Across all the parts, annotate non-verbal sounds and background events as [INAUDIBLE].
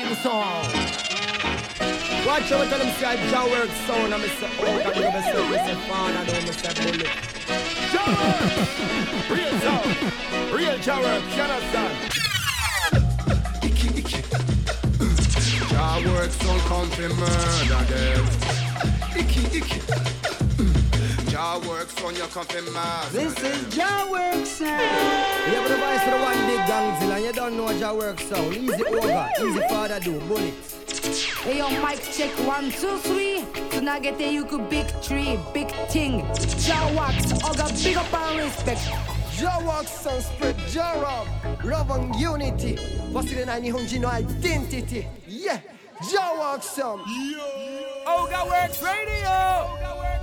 King song. Watch out, tell them say I jaw work sound and me say out and me say me say fan and me say bullet. Jawork. Real sound. Real Jawork. You understand? Jaw work sound come to murder them. Icky, icky. Jah works on your coffin mask. This is Jah works sound. You have the voice for the one big gangzilla and you don't know Jah works sound. Easy over, easy father do, bullets. Hey your mic check one, two, three. So now get there, you could big tree, big thing. Jah works, ogre big up and respect. Jah works and spread Jah love, love and unity. Voici na nihonji no identity. Yeah, Jah works some. Ogre works radio. Ogre works.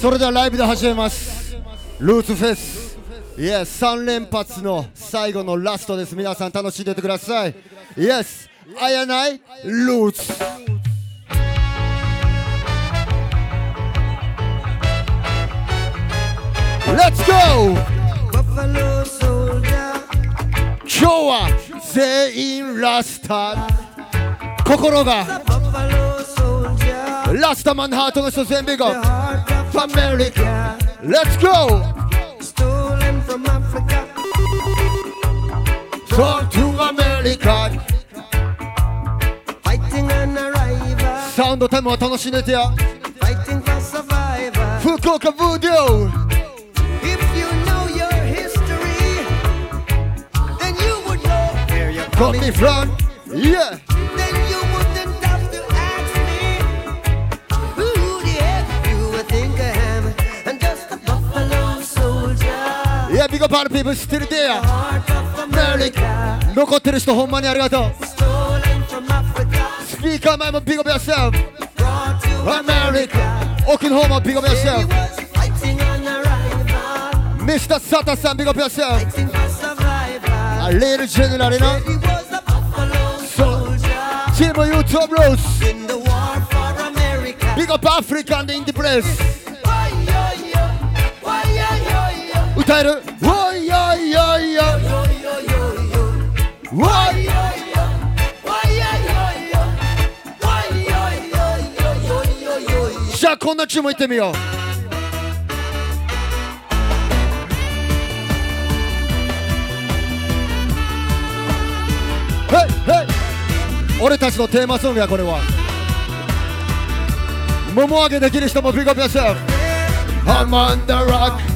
それではライブで始めます。ルーツフェスイエス3連発の最後のラストです。皆さん楽しんでてください。イエスあやないルーツ Let's go! 今日は全員ラスタ心が。ラスタマンハートの人全部が America Let's go! stolen from Africa. Talk to America Fighting an arrival. サウンドタイムは楽しんでてや Fighting for survival. 福岡ブーデュー If you know your Big up all the people still there. Merrick. Look at this, the whole money arigato. Speak up, man, big up yourself. America. Oklahoma, big up yourself. Mr. Satasan, big up yourself. A little general, you know. So, Timo, you top Big up Africa and the Indian press. 歌える「おいおいおいおい」「おい」じゃあこんなチームいってみよう。Hey, hey! 俺たちのテーマソングやこれは。もも上げできる人もピコピコして。ハマンダ・ラック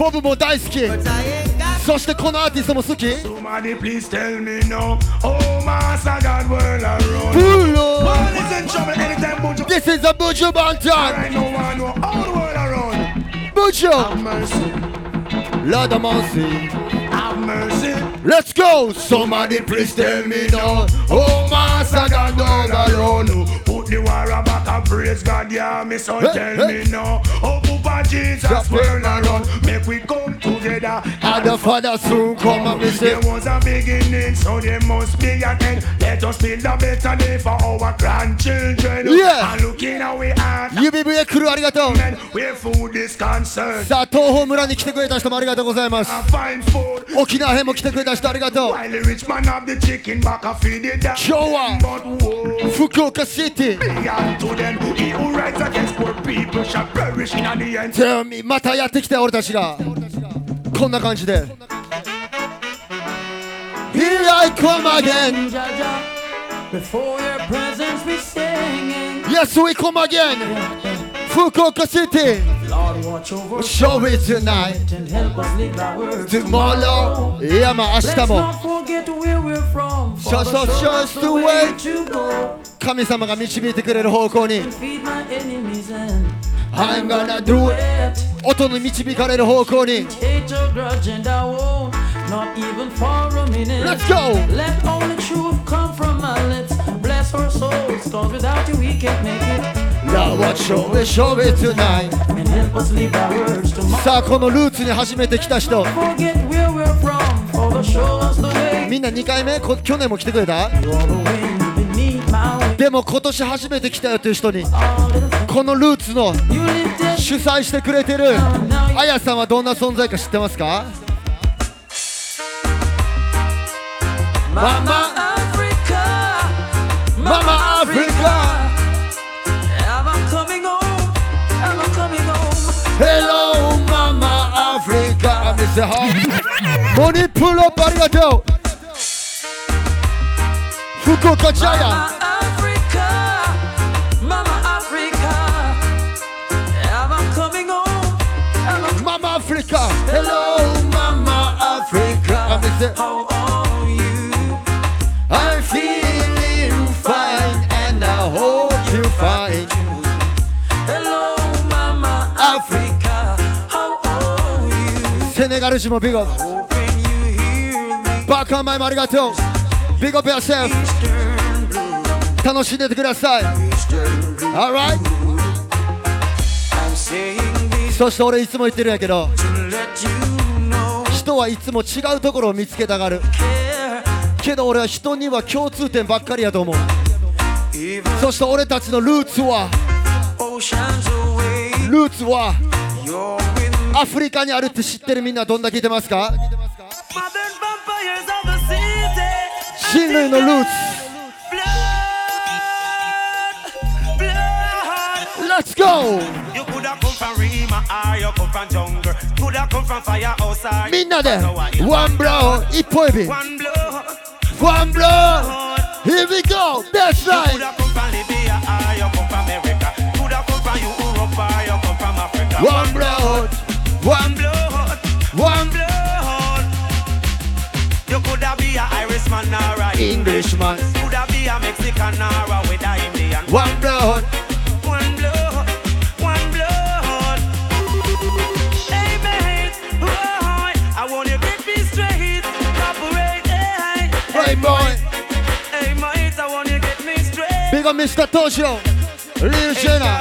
ボブも大好き But I ain't got そしてこのアーティストも好き Somebody please tell me now. Oh, Master God, world around. ブロ World is in trouble anytime, Buju. This is a ブジュバンタ Right no one know all the world around. ンブジュ Have mercy, ラダマンシー have mercy. Let's go! Somebody please tell me now. Oh, Master God, dog alone. Put the war back and praise God, yeah, me son Hey, tell hey. me now. Oh, Papa Jesus, world around. Make we come together. And the Father soon come and say, There was a beginning, so there must be an end. Let us build a better day for our grandchildren. Yeah. And how we are. 指笛来るありがとう where food is concerned. さあ東方村に来てくれた人もありがとうございます.沖縄編も来てくれた人ありがとう.今日は福岡シティ me またやってきたよ俺たちがこんな感じで Here I come again Jaja, before your presence we singing. Yes we come again 福岡シティ Lord, watch over Show it tonight and help us live our word Tomorrow いやまあ明 Let's 日も not forget where we're from. Show- Father, show- show show us us the way way. to go. 神様が導いてくれる方向に Feed my enemies and I'm gonna do it it. 音に導かれる方向に Hate your grudge and I won't, not even for a minute. Let's go. Let the truth come let's bless our souls. Cause without you we can't make it. Now what show we show it tonight And help us live our words tomorrow. さあこのルーツに初めて来た人 Forget where we're from, for the show us the way. みんな2回目こ去年も来てくれた You're the wind my. でも今年初めて来たよという人にこのルーツの主催してくれてるあやさんはどんな存在か知ってますか？ママ。アフリカ Hello ママアフリカ。見せ本モニプロありがとう Fukuoka, China. Mama Africa, Mama Africa, I'm coming home. I'm Mama Africa, hello, Mama Africa. How are you? I'm feeling fine, and I hope you find. Hello, Mama Africa. How are you? Senegal, big up. Back on my marigato. Big up yourself. 楽しんでてください。Alright? そして俺いつも言ってるんやけど人はいつも違うところを見つけたがる。けど俺は人には共通点ばっかりやと思う。そして俺たちのルーツはルーツはアフリカにあるって知ってるみんなどんだけいてますか？No Lutz. Let's go! from Rima or you come from jungle. Could have come from Me not there. One blow, it poibi. One blow. One blow. Here we go. That's right. Could have come from Libya or you come from America. Could have come from Europe or you come from Africa. One blow. One blow. One blow a Irishman or a Englishman. Could I be a Mexican or a whether Indian? One blood. One blood. One blood. Hey, mate. Oh, I want you get me straight. Operate, hey. Hey, boy. Hey, mate. I want you get me straight. Big up Mr. Toshio. Real hey, Jenna.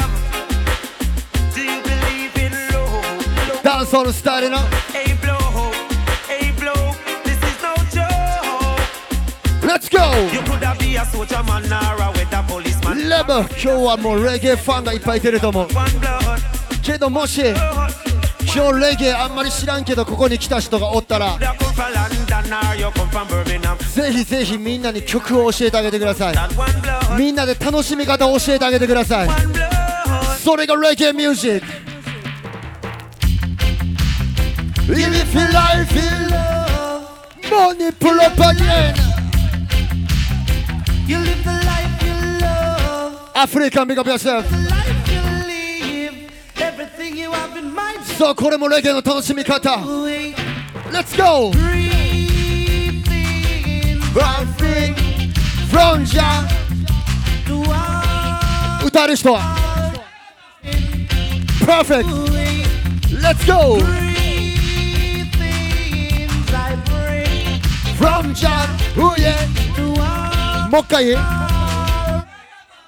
Do you believe in love? Dance all starting up. Let's go! レブ、今日はもうレゲエファンがいっぱいいてると思う。けどもし、今日レゲエあんまり知らんけど、ここに来た人がおったら、ぜひぜひみんなに曲を教えてあげてください。みんなで楽しみ方を教えてあげてください。それがレゲエミュージック。Money プロパゲーナ You live the life you love. Africa, big up yourself. So, let's go. Breathing. Breathing. Franja. Utarish to. Perfect. Let's go. From John, oh yeah. もう一回。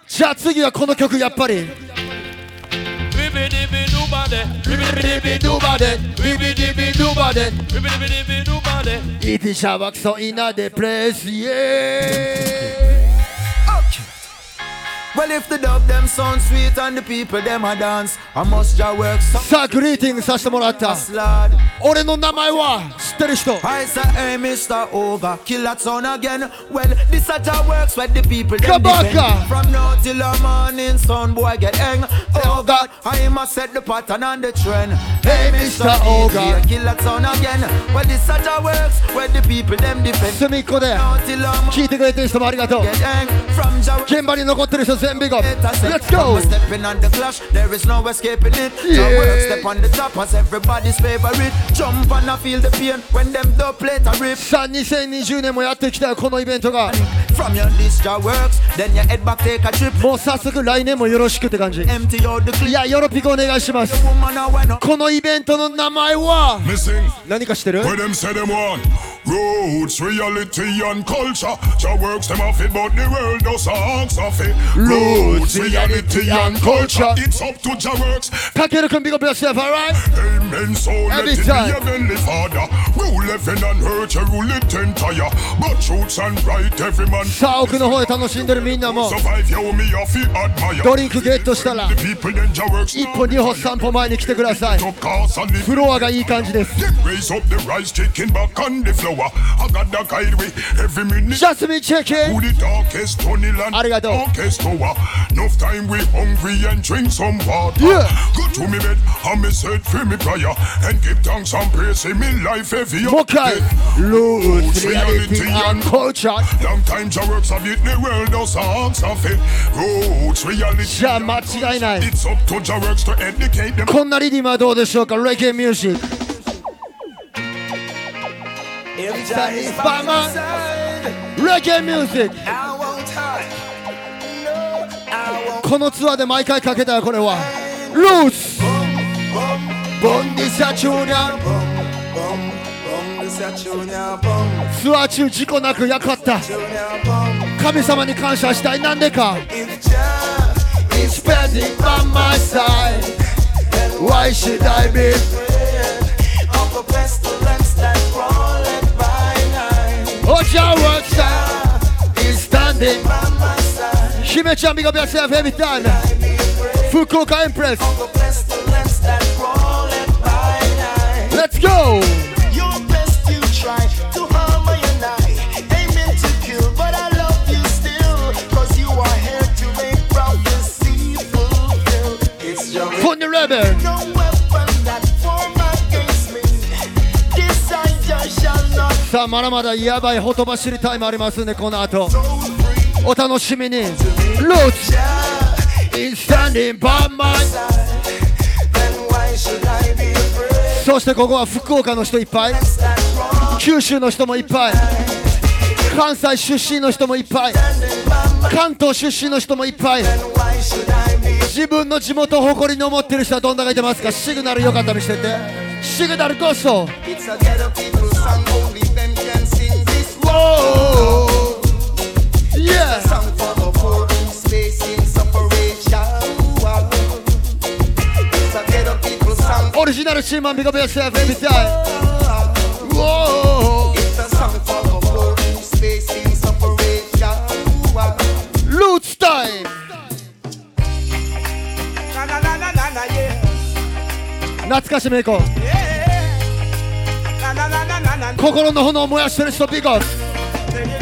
じゃあ次はこの曲やっぱり「イティシャワクソイナデ。プレスイエーイ」Well, if the dub them sound sweet and the people them a dance, I must ja work some さあグリーティングさせてもらった lad. 俺の名前は知ってる人 I say, hey, Mr. Ogre, kill that sound again. Well, this a ja works when the people them Kabaka. defend. From now till the morning, son boy get hang. Oh God, I must set the pattern and the trend. Hey, Mr. Ogre. DJ, kill that sound again. Well, this a ja works when the people them defend. 隅っこで Now till the 聞いてくれてる人もありがとう get hang. From ja 現場に残ってる人全 部が Let's From go a stepping on the clash, there is no escaping it. Yeah. Step on the top as everybody's favorite. Jump and I feel the pain when them dub plate a rip. さあ2020年もやってきたよこのイベントが From your list your works, then you head back take a trip. もう早速来年もよろしくって感じ Empty out the い.やよろぴくお願いします up. このイベントの名前は Missing 何か知ってる where them say them want. Roots, reality and culture. Jah works them off it, but the world does ask of it. Roots, reality and culture. It's up to Jah works. かけるくんビッグアップ yourself alright Amen. So let Every it be time. heavenly Father. Rule heaven and earth, you rule it entire. But truths and right, every man さあ奥の方で楽しんでるみんなも.ドリンクゲットしたら一歩二歩三歩前に来てください.フロアがいい感じです up. ジャスミンチェキ To the darkest tunnel and Arigato. darkest tower. Enough time we hungry and drink some water. Yeah. Go to me bed and me said for me prayer and give thanks and praise in me life heavy. もう一回 Roots, reality and culture Long time Jah works of it, the world does ask of it. Roots, reality. じゃあ間違いない It's up to Jah works to educate them. こんなリディムはどうでしょうかレゲエミュージック If Jah is Bama. by my side, レゲエミュージック I このツアーで毎回かけたこれは。ルースツアー中事故なくよかった。神様に感謝したい。なんでか。My side, 姫ちゃんビガビアセーフエビタイム福岡エンプレス of a pestilence that crawleth by night. Let's go! Your best you try to harm I and I, aiming to kill, but I love you still, cause you are here to make prophecy fulfilled. It's your Put the rebel no weapon that form against me. This I shall not さあまだまだやばいほとばしりタイムありますんでこの後.お楽しみに。そしてここは福岡の人いっぱい。九州の人もいっぱい。関西出身の人もいっぱい。関東出身の人もいっぱい。自分の地元誇りの持ってる人はどんながいてますか？シグナルよかったりしてて。シグナルこそ。しよう Yeah song for the poor in space in separation. It's a ghetto people song. オリジナルシーマンビガビアセーフエビタイム Whoa It's a song for the poor in space in separation. Roots time Na na na na na yeah. 懐かしめいこ na na. 心の炎を燃やしてる人ビゴ Tell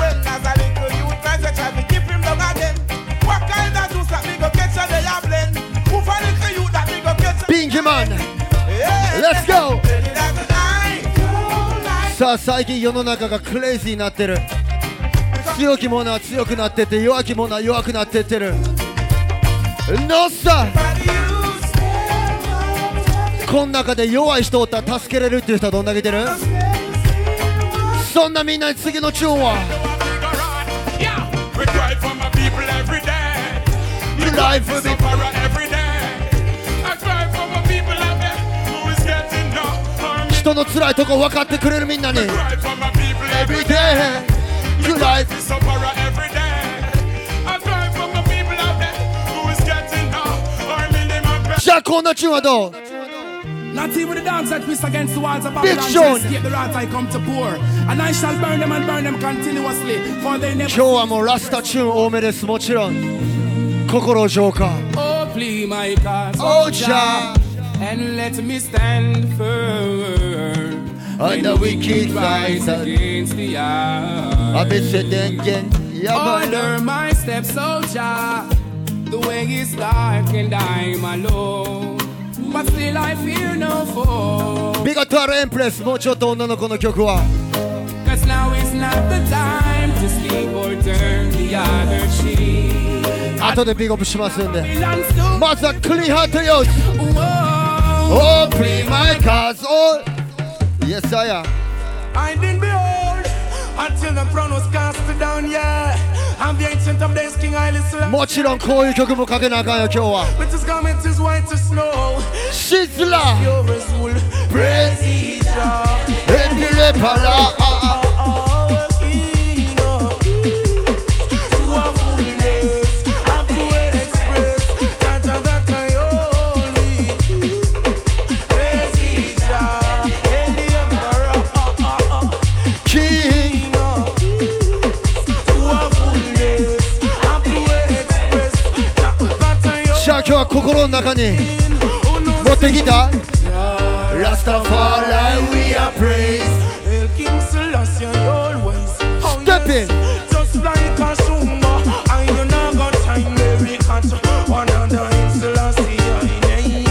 さあ最近世の中がクレイジーになってる。強き者は強くなってって弱き者は弱くなってってる。ノッサ.こん中で弱い人おったら助けれるっていう人はどんだけいてる？そんなみんなに次のチューンは cry for my 人の辛いとこ分かってくれるみんなに Cry for my people every Every day. day Good life We suffer every day. I cry for my people out there who is getting no harm in them and じゃあこんなチューンはどう Not even the dance that twist against the walls of Big Babylon Sean. to escape the wrath I come to pour. And I shall burn them and burn them continuously, for they never 今日はもうラスタチューン多めですもちろん心浄化 Oh, please, my cause, Oh, oh, Jah. Jah, and let me stand firm. Under the wicked eyes, against the eye. I bet you again. Yeah, Order my steps, soldier. The way is dark and I'm alone. But still I fear no foe. Big up to our Empress. もうちょっと女の子の曲は。Cause now is not the time to sleep or turn the other cheek. 後でビッグアップしますんで。まずはクリハトヨス。Oh, play my cards, oh. Yes, I am. I didn't behold until the crown was cast down, yeah. I'm the ancient of days, King Island Slam. Mochi don't call you, Jokumu Kakenaka, Joa. With his garments is white as snow. Shizla. Praise Israel. 日は心の中に only 持ってきたラスタファーライ We are praise El King Selassie always oh, Step yes. in. Just like a Shumba I you not got time Mary cat One other in Selassie I name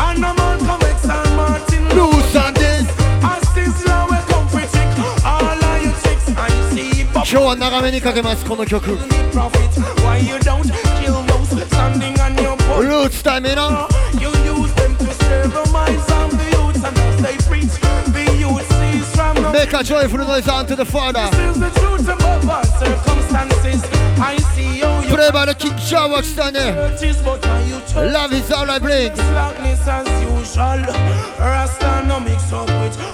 And a man come ex San Martin Loose and this As this law we come for tick All of you chicks I see Pop 今日は長めにかけますこの曲ル the prophet Why you don't youth stamina. You use them to serve the minds of the youth and as they preach, the youth sees from the Make a joyful noise unto the Father. This is the truth above circumstances. I see you pray by the King Shower standing. Love is all I bring. Slackness as usual. Rasta mix up.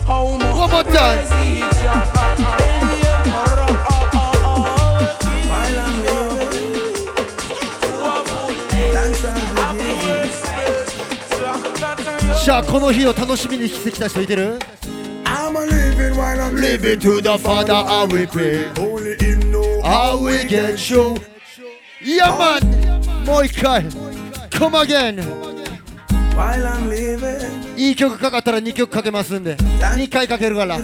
One more time. じゃあこの日を楽しみにしてきた人いてる I'm a living while I'm Live it to the Father I will pray Only him know I will get やマンもう一回 Come again While I'm living, いい曲かかったら2曲かけますんで2回かけるから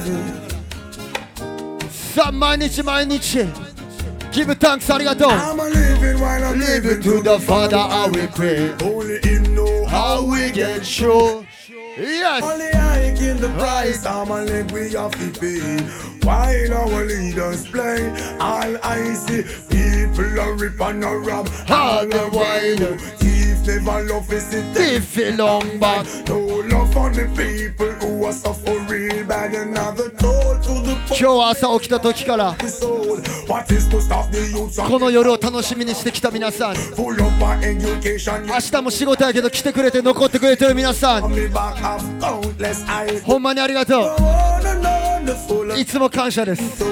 さあ毎日毎日 Give thanks ありがとう I'm a living while I'm living to the Father I will pray Only him know I will get you Yes Only I in the price, I'm a leg we have to pay. While our leaders play, all I see people are rip and a rob. All the while. Thief never love is it. If you long back No love for the people who are suffering bad. Another toll to the 今今日朝起きた時からこの夜を楽しみにしてきた皆さん。明日も仕事やけど来てくれて残ってくれてる皆さん。ほんまにありがとう。いつも感謝です。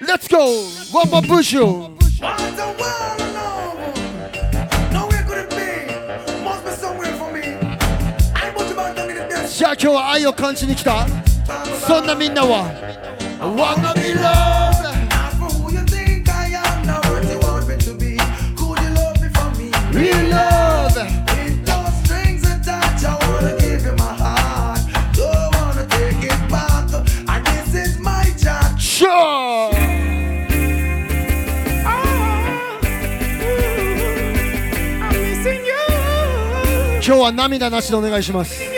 Let's go! One more ュゃあ今日は愛を感じに来たそんなみんなは Wanna be loved you you you? Real love With those strings attached, I wanna give you my heart. Don't wanna take it back. And this is my job. Sure 今日は涙なしでお願いします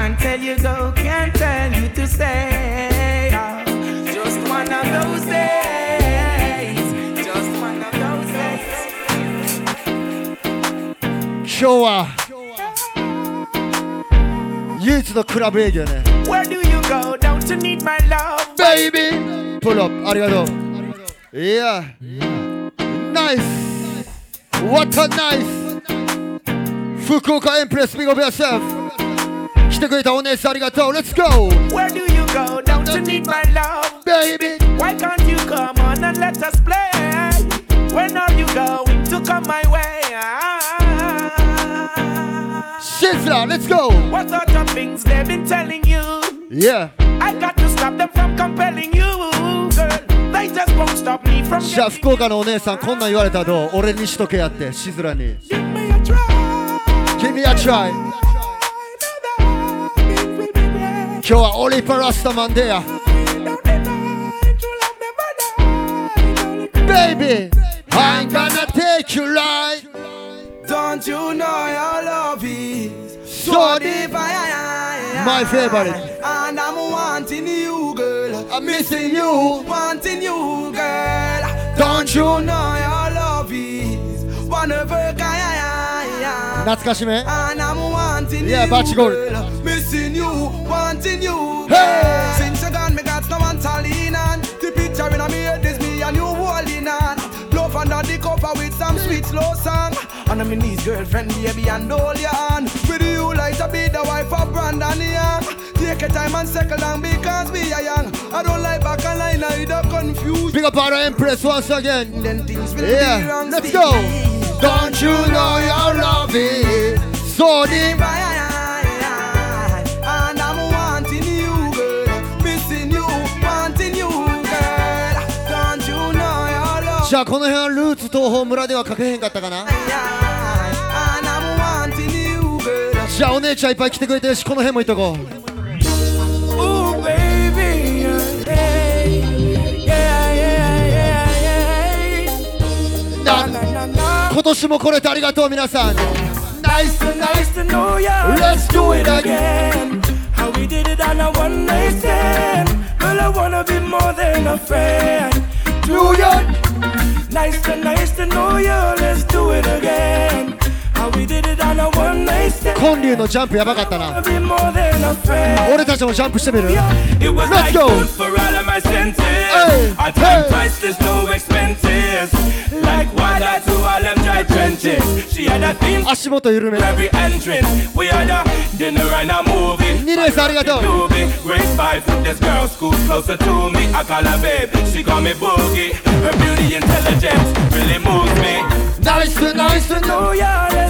Can't tell you go, can't tell you to stay. Oh, just one of those days. Just one of those days. Showa. You to the club radio. Where do you go? Don't you need my love? Baby. Pull up. Arigato. Arigato. Yeah. yeah. Nice. What a nice. Fukuoka Empress, big of yourself. 来てくれたお姉さんありがとう Let's go Where do you go? Don't you need my love? Baby Why can't you come on and let us play? When are you going to come my way? Sizzler, let's go What sort of things they've been telling you? Yeah I got to stop them from compelling you Girl They just won't stop me from じゃあ福岡のお姉さんこんなん言われたらどう俺にしとけやってシズラに Give me a try Give me a try Show her only for us, the man there. I ain't gonna take you right. Don't you know your love is so divine? My favorite. And I'm wanting you, girl. I'm missing you. Wanting you, girl. Don't you know your love is one of a kind? That's Kashime. And I'm wanting yeah, you, girl. Hey! Since you gone, me got no one to lean on. The picture in my head is me and you holding on. Love under the cover with some sweet slow song. And I'm in his girlfriend, baby, and hold your hand. With you like to be the wife of Brandon Young. Take your time and settle down because we are young. I don't like back and line, I either confused. Big up our Empress once again Then things will be Yeah wrong. let's go Don't you know your love is so deep じゃあこの辺はルーツ東宝村では書けへんかったかな.じゃあお姉ちゃんいっぱい来てくれてるしこの辺もいっとこう.今年も来れてありがとう皆さん Nice to nice to know ya. Let's do it again. How we did it on a one night stand. Girl, I wanna be more than a friend. Do ya? Nice to nice to know you. Let's do it again. コンリューのジャンプやばかったな。俺たちもジャンプしてみる？Let's go! 足元緩め二レースありがとうナイスナ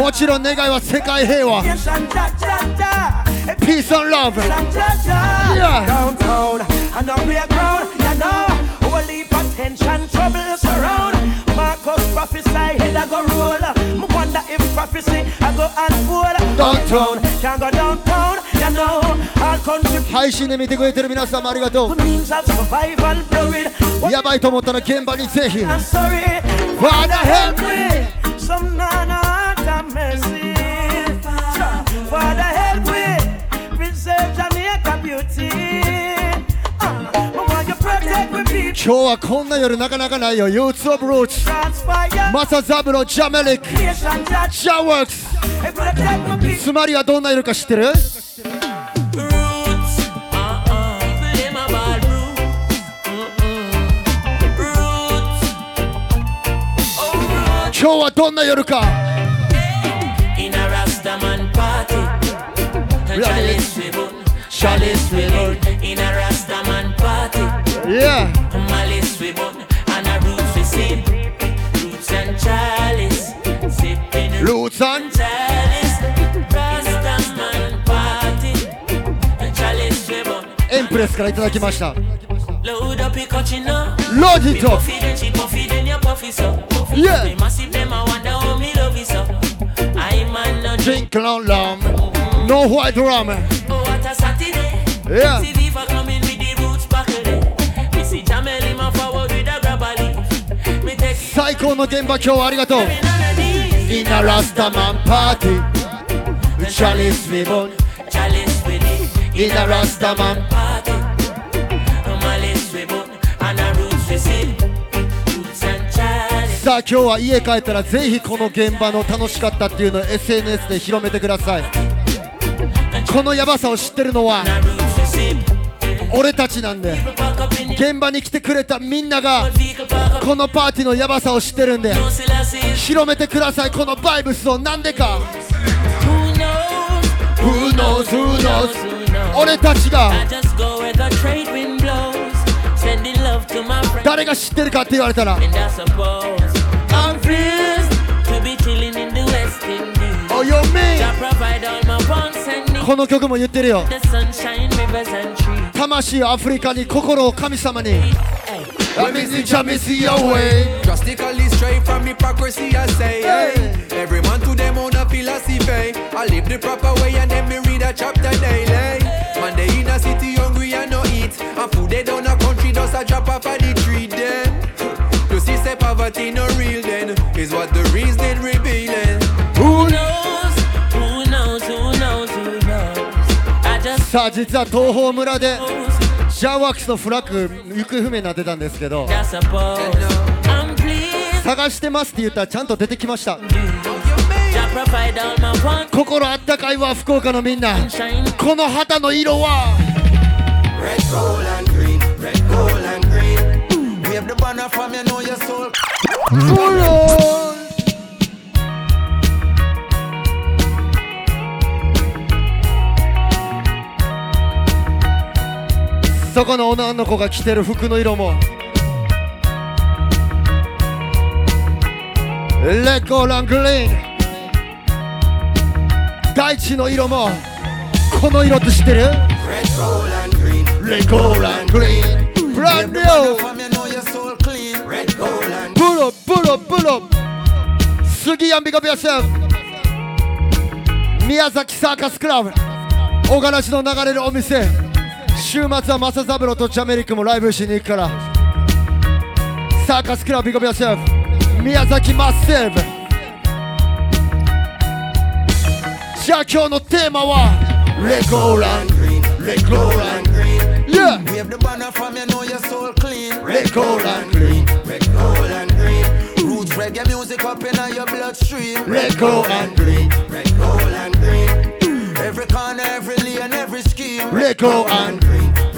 wildfire. もちろん願いは世界平和 Nation, ja, ja, ja. Peace and love Nation, ja, ja. Yeah. Downtown and on playground, you know. Holy potential trouble surround. Marcus prophesy, head I go roll. Me wonder if prophecy I go unfold. Downtown. Can't go downtown, you know. All country 配信で見てくれてる皆様ありがと means of survival blurred. うやばいと思ったら現場にぜひ I'm sorry. Father help me. Some nana have Mercy. Father help me. Preserve Jamaica beauty. Uh, want you protect me people. 今日はこんな夜なかなかないよ Youths of Roots. マサザブロジャメリック.ジャワークス.つまりはどんな色か知ってる Roots. Uh-uh. Play my ball, roots. Mm-mm. Roots. Oh, roots. 今日はどんな夜か Chalice we burn. Chalice we burn. In a Rastaman party. Yeah Malice we burn. And a roots we sing. Roots and chalice. Sipping Roots and chalice. Rastaman party. Chalice we burn. エンプレスからいただきました Load up your cochino. Load it up Puffy then she puffy then you puffy so. Puffy Yeah. puffy massive them I wonder how me love you so. I man no drink. Drink long rum No white rum Oh what a Saturday. Yeah. See Viva coming with the roots back there. Me see Jamel in my forward with a grabber. Me take 最高の現場今日はありがとう in the a Rastaman party Chalice we burn Chalice with it. In a Rastaman party. Malice we burn and a roots we sing. さあ今日は家帰ったらぜひこの現場の楽しかったっていうのを SNS で広めてくださいこのヤバさを知ってるのは俺たちなんで。現場に来てくれたみんながこのパーティーのヤバさを知ってるんで。広めてくださいこのバイブスを。なんでか。Who knows, who knows 俺たちが.誰が知ってるかって言われたら And I suppose この曲も言ってるよ The sunshine, rivers and trees. 魂をアフリカに心を神様に Let me see, Jah, me see your way. Drastically straight from hypocrisy, I say. Hey. Every man to them own a philosophy. I live the proper way and then me read a chapter daily. Man, they in a city hungry and no eat. And food they down a country just a drop off of the tree then. You see, say poverty no real then. Is what the reason revealing. さあ実は東峰村でシャワークスのフラッグ行方不明になってたんですけど探してますって言ったらちゃんと出てきました。心あったかいわ福岡のみんな。この旗の色は？そうそこの女の子が着てる服の色も。レコーラングリーン大地の色も。この色って知ってる？Red, gold, and green. レコーラングリーンブラン Wave ド the banner from you know your soul clean. Red, gold, and プ。ロプロプロ杉谷ビカビアセフ宮崎サーカスクラブ。小柄市の流れるお店。週末はマサザブロとジャメリックもライブしに行くからサーカスクラブビカビアセフ宮崎マッセーブじゃあ今日のテーマはレコーラン green. Red, gold, and green. Yeah Wave the banner from you know your soul clean. Red, gold, and green Red, gold, and green. Roots reggae music up in your bloodstream. Red, gold, and green Red, gold, and green. Every corner, every lane, every scheme. Red, gold, and green.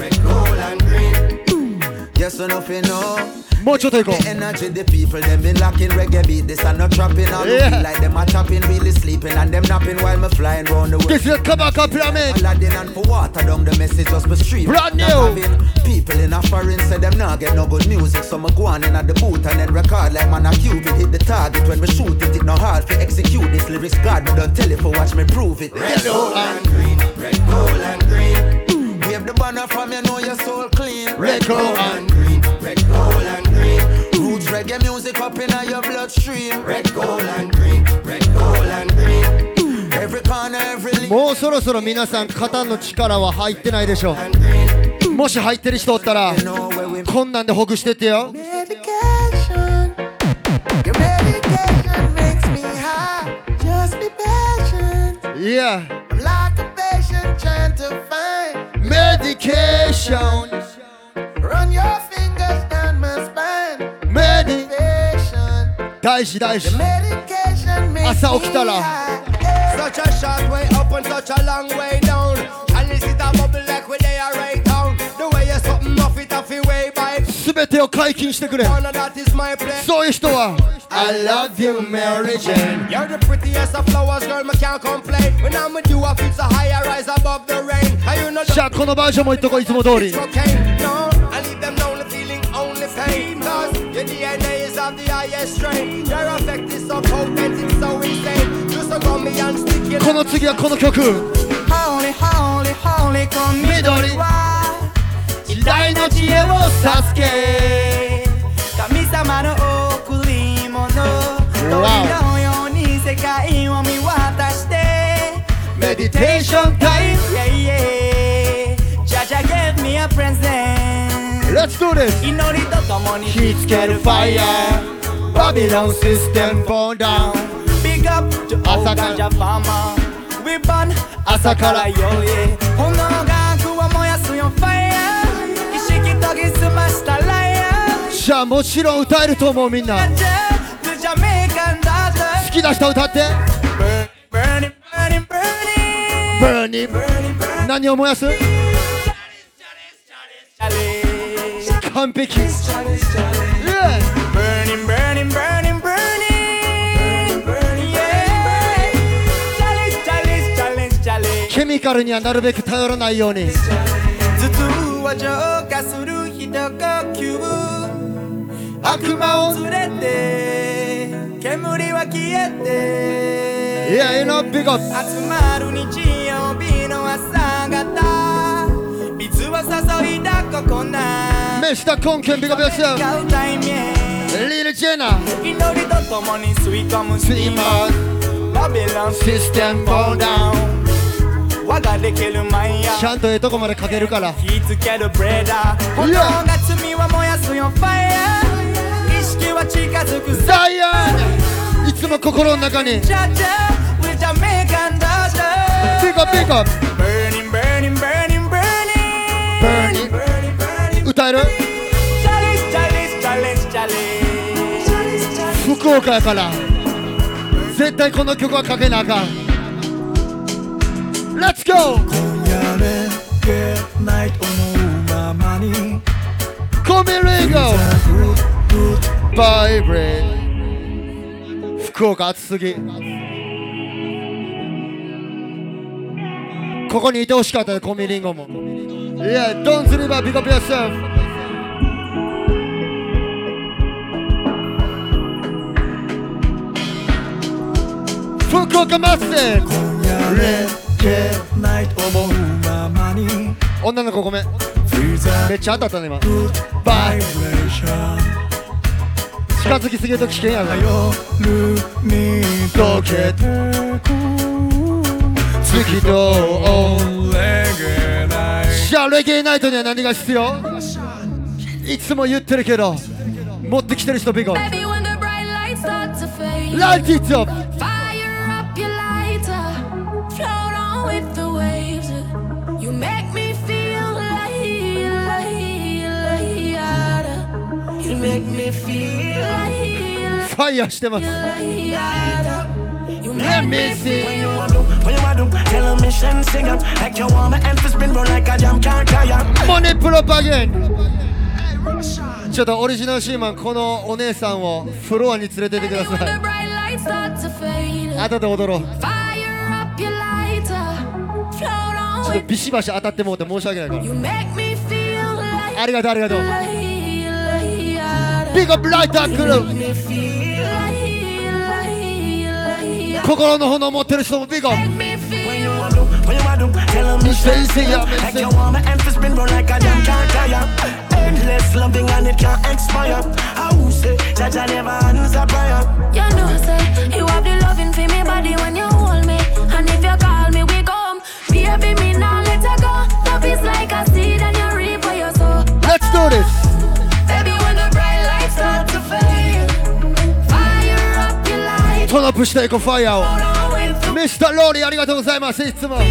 Yes or nothing, no. Much. The energy, the people, them been locking reggae beat. This are not trapping on yeah. like them are chopping, really sleeping, and them napping while me flying round the world. This is come back up pyramid. Aladdin and for water down the message just be street. Brand new. People in a foreign say them not get no good music, so me go on in at the booth and then record like man a cubit hit the target when we shoot it. It no hard to execute this lyrics. God, me don't tell it for watch me prove it. Red, gold and green, red, gold and green. Wave the banner from you know your soul clean. Red, gold, and green, red, gold and green. Roots reggae music up in your bloodstream. Red, gold and green, red, gold and green. Every corner, every lane. もうそろそろ皆さん肩の力は入ってないでしょうもし入ってる人おったらこんなんでほぐしてってよ.いや I'm like a patient trying to find. メディケーション Run your fingers down my spine. メディ Patient. 大事大事 Medication makes 朝起きた me ら high. Yeah. Such a short way up and such a long way down. And this is a bubble like we they are right down. The way you something off it off your way by. 全てを解禁してくれ One of that is my place. そういう人は I love you Mary Jane You're the prettiest of flowers, girl, me can't complain. When I'm with you, I feel so high, I rise above the rain. And you ゃあこのバージョンも言っとこういつも通り. No, I leave them lonely, feeling only pain. Cause your DNA is of the highest strain. Your effect is so potent, it's so insane. You so me and stick it この次はこの曲 Holy, holy, holy 緑は時代の知恵を授け神様の贈り物鳥世界を見渡してメディテーションタイムジャジャ give me a present. Let's do this. 祈りファイヤーバビロンシステムフォダウン Big up to ガジャファーマー We burn 朝からよいえ炎が悪は燃やすファイヤー意識研ぎ澄ましたライアーじゃあもちろん歌えると思うみんな、き出した歌って。何を燃やす？完璧。ケミカルにはなるべく頼らないように。悪魔を。煙は消えて。Yeah, you know, big up 集まる日曜日の朝方。水は注いだここな Mr. Konken, big up yourself Little Jenna 祈りとともに吸い込むスティーマー。バビロンシステム fall down 輪ができるマイヤちゃんとええとこまでかけるから。火つけるブレーダー。炎が罪は燃やすよファイヤー近づくザイアンいつも心の中に。ピーカピーカ歌える？福岡から。絶対この曲はかけなあかん。Let's go! 今夜でゲットナイト思うまバイブレイ福岡暑すぎここにいてほしかったよコミリンゴも。Yeah, don't sleep, pick up yourself. 福岡マッセ女の子ごめん。めっちゃ当たったね今。バイ近づきすぎると危険やな。溶けて月とじゃあレゲエナイトには何が必要？いつも言ってるけど持ってきてる人ビゴ when the bright lights start to fade, Light it ファイヤーしてます。モネプロパゲンちょっとオリジナルシーマンこのお姉さんをフロアに連れてってください後で踊ろうちょっとビシバシ当たってもうて申し訳ないありがとうありがとう like, like, ビッグアップライタークル me feel like, like, like, 心の炎を持ってる人もビッグアップ me feel What you want do? What you want do? Tell a mission singer Like you want my hand to spin round like a jam car tire Endless loving and it can't expire How say Jaja never answer prayer You know, say you have the loving for me body when you hold me, and if you call me, we come. Baby, me now let her go. Love is like a seed and you reap what you sow. Let's do this トラプしていこうファイヤーを。ミスターローリーありがとうございます。いつも。今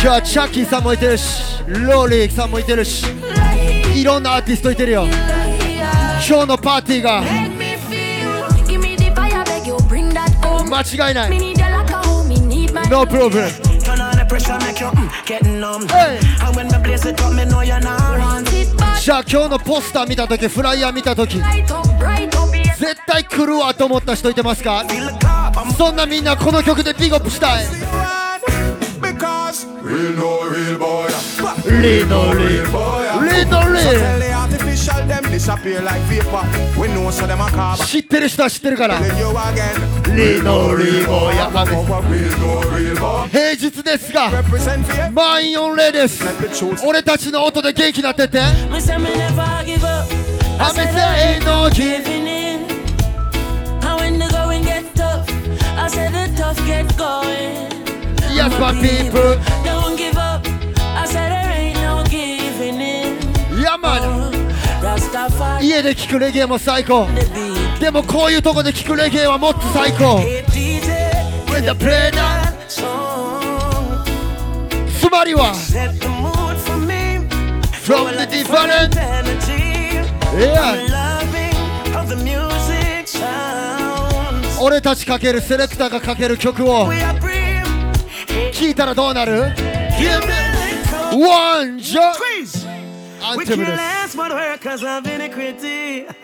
日はチャッキーさんもいてるしローリーさんもいてるしいろんなアーティストいてるよ。今日のパーティーが間違いない。ノープロブレじゃあ今日のポスター見た時フライヤー見た時絶対来るわと思った人いてますか？そんなみんなこの曲でピッグップしたい。知ってる人は知ってるから。平日ですが満員俺たちの音で元気になってて「アメセイの君に」said the tough get going. Yes my people Don't give up. I said there ain't no giving in. ヤマン Rastafari 家で聴くレゲエも最高 the beat. でもこういうとこで聴くレゲエはもっと最高 Hey DJ, When the play that song. つまりは Set the mood for me. From the different energy. Yeah 俺たちかけるセレクターがかける曲を。聞いたらどうなる？テ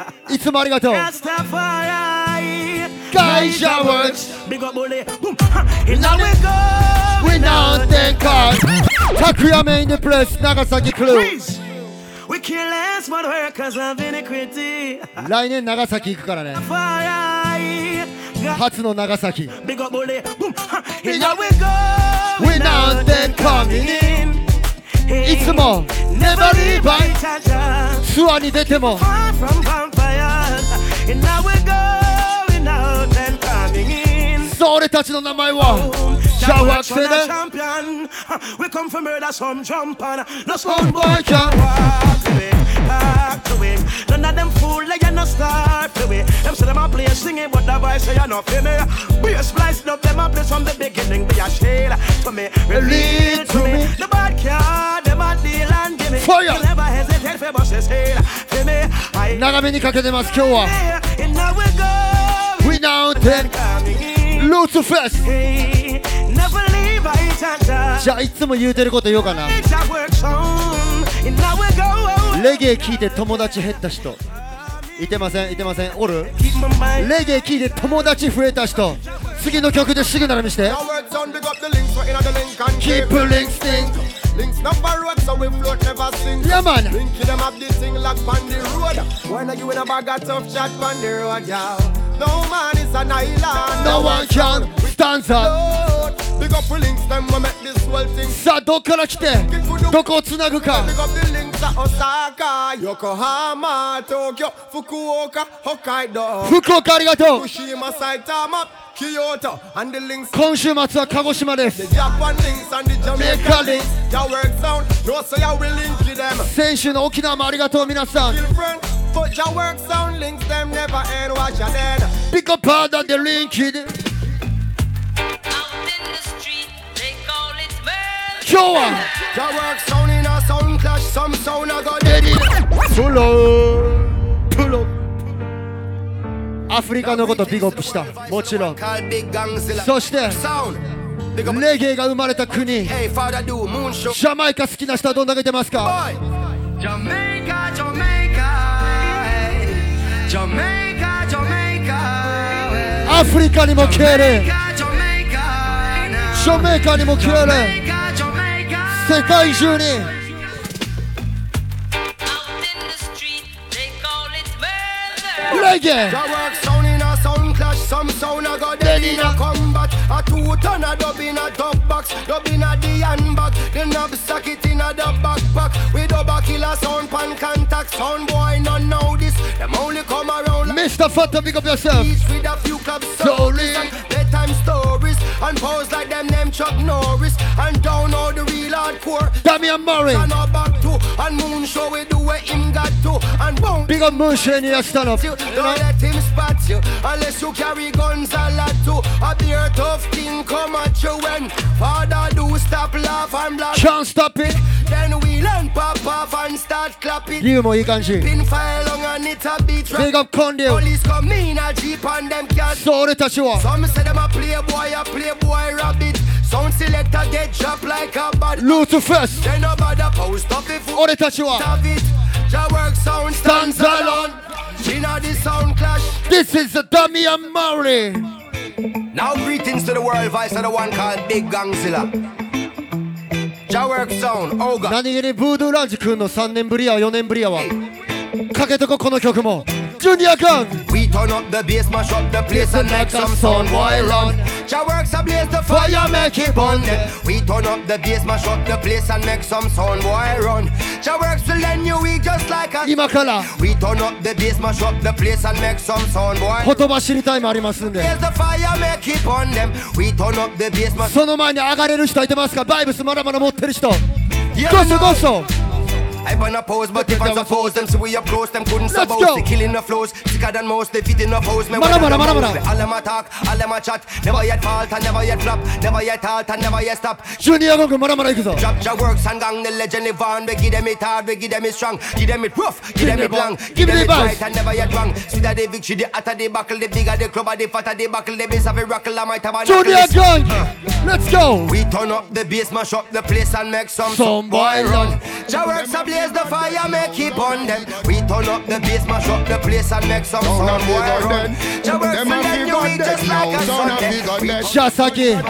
[LAUGHS] いつもありがとう。ィー拓也メインデプレー来年長崎行くからねGod. 初の長崎 Big up bully. Boom. And now we go. We now then coming in いつも Never leave by ツアーに出ても Far from vampires. And now we going out and coming in. そう俺たちの名前は シャワークセで champion. We come from murder some jump on. No sound boy boy can can walk to it, back to it. None of them fool like you no start to it. Them say them a play singing, but the voice say you no feel me. Be a splice up them a play from the beginning. Be a shade for me, reveal to me. The bad card, them a deal and give me. Fire. You never hesitate for bust his head. Feel me, I 長めにかけてます今日は and now we go. We now then coming じゃあいつも言うてること言おうかな It's a work song, and now we go. レゲエ聞いて友達減った人いてませんいてませんおる Keep my mind. レゲエ聞いて友達増えた人次の曲でシグナル見して the the Keep links thing Links number road, so we float never sink. Yeah man Linky them up this thing like on the road. Why not you in a bag of tough chat on the road, yeah? No man is an island. No one can stand up big up the links, them we make this whole thing. さあどっから来てどこをつなぐか Big up the links Osaka, Yokohama, Tokyo, Fukuoka, Hokkaido. 福岡ありがとう Fukushima, Saitama, Kyoto, and the links. 今週末は鹿児島です The Japan links and the Jamaica links. Your work sound, no say I will link them. 先週の沖縄もありがとう皆さん Feel friend, but your work sound links them never end. Watch your dead. ピコパーダでリンキーで Out in the street, they call it murder. 今日は Your work sound in a sound clash, some sound a go レ dead. ディプロプロアフリカのことビッグアップしたもちろん.そして up. レゲエが生まれた国ジ.ャマイカ好きな人はどんだけ出ますか Boy. Jamaica, Jamaica. hey. Out in the street, they call it murder. レゲエ Your work sound in a sound clash, some sound a go dead in a combat. Turn a dub in a dub box, dub in a the handbag. The knob in a the backpack. We dub a killer sound pan contact. Sound boy none know this. Them only come around. Mr. Fatta, pick up yourself. Each with a few clubs bedtime stories and pose like them name Chuck Norris and down all the real hardcore. Damian Murray. Stand up back to and Moon show we do where him got to and boom. Big up Moon show in stand up. You, don't you know? let him spot you unless you carry guns a lot too. A beer tough thing come at you when father do stop laugh and black. Can't stop it. Then we learn pop off and start clapping. You more you can see. Pin fire long and it a beat. Big up Condell. Police come in a jeep and them can't. So they touch you up. Some say them a playboy, a playboy rabbit. Sound selector get dropped like a bad. ルーツフェス Then no bother post up if you 俺たちは have it. Your work sound stands alone. Inna the sound clash. This is the Damian Murray Now greetings to the world, vice of the one called Big Gangzilla. 何気にブードゥーランジ君の3年ぶりや4年ぶりやわかけとここの曲もジュニアガン We turn up the bass, mash up the place and make some sound boy run. Jaworks ablaze the fire, make it burn. We turn up the bass, mash up the place and make some sound boy run. Jaworks will end you weak just like a. 今から We turn up the bass, mash up the place and make some sound boy. 言葉知りタイムありますんで Blaze the fire, make it burn them. We turn up the bass, mash その前に上がれる人いてますかバイブスまだまだ持ってる人ゴソゴソ I ban a pose, but if I suppose them, so we up them couldn't suppose. They killing the flows, sicker than most, they fit in the foes. Me mara, mara, mara, mara. All them attack, all them a chat. Never yet fault and never yet flop, never yet halt and never yet stop. Junior, go mara mara go. Drop your works and gang the legend live on. We give them it hard, we give them it strong, give them it rough, give them it long, give them it right and never yet wrong. that they victory, the hotter they buckle, the bigger the club, the fatter the buckle, the base of a rockle, I might have a Junior gang, uh. let's go. We turn up the bass, mash up the place and make some some boy run. Your works are blaze the fire, make keep on them. We turn up the bass, mash up the place, and make some sound boy run. Just again,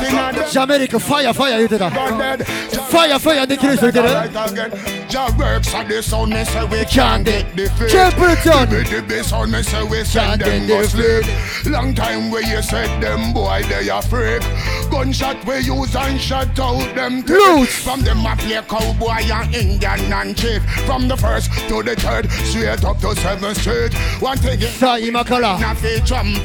Jamaica, fire, fire, you did that. Fire, fire, Nicky, you did that with your works and the sound me say we can't get the faith on Give me the bass and me say we send them go sleep Long time where you said them boy they afraid Gunshot we use and shut out them teeth. From them mafia cowboy and Indian and chief. From the first to the third straight up to seventh street. One thing is さあ今から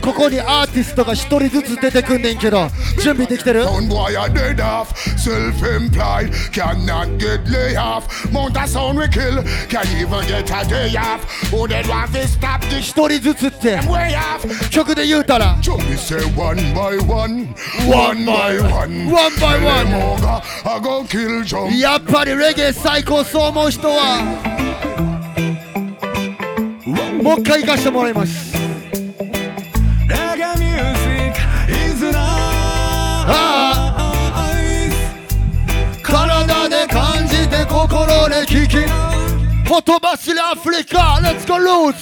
ここにアーティストが一人ずつ出てくんねんけど準備できてる Sound boy are dead off. Self-implied Cannot get lay off. Mount a sound we kill, can even get a day off. Who dead want to stop this 一人ずつって。way off? 曲で言うたら me say one by one, one by one, One by one. ogre, I go kill Jump. やっぱりレゲエ最高そう思う人はもう一回行かしてもらいます心で聞きほとばしりアフリカ Let's go loose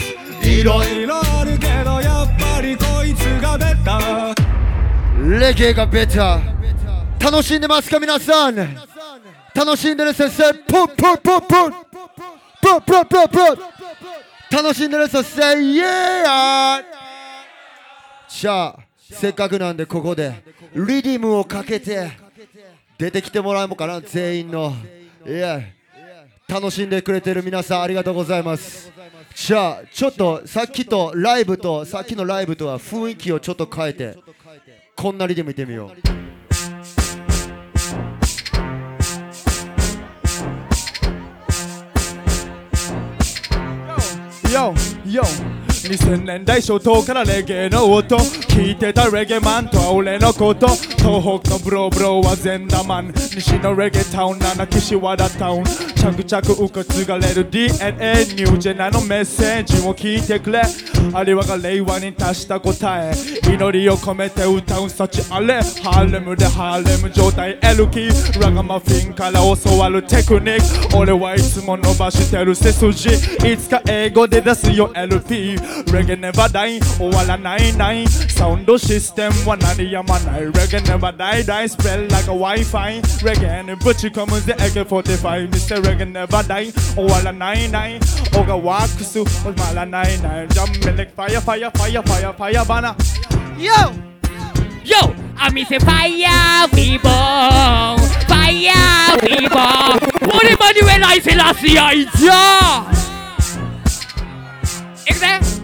いろいいろあるけどやっぱりこいつがベタ。ろレゲエがベタ。ー楽しんでますか皆さん？楽しんでる先生プップップップッ。プップップップッ。楽しんでる先生イエーじゃあせっかくなんでここでリディムをかけて出てきてもらおうかな全員の。いや楽しんでくれてる皆さんありがとうございます。じゃあちょっとさっきとライブとさっきのライブとは雰囲気をちょっと変えてこんなリディムいってみよう。よよ2000年代初頭からレゲエの音聞いてたレゲマンとは俺のこと東北のブロブローは全ダマン西のレゲタウン七岸和田タウン着々受け継がれる DNA ニュージェナのメッセージを聞いてくれ。あれはが令和に達した答え。祈りを込めて歌う幸あれ。ハーレムでハーレム状態。エルキーラガマフィンから教わるテクニック。俺はいつも伸ばしてる背筋。いつか英語で出すよ LP Reggae never die, oh all nine nine. Sound the system, one of the man I reggae never die, die spell like a Wi-Fi. Reggae and but come with the AK-45, Mr. Reggae never die, oh all nine nine. Oga walk so, oh all a nine nine. Jump me like fire, fire, fire, fire, fire banner. Yo, yo, I me say fire, people. fire, people. bomb. What the money when I say last year, yeah. Exactly.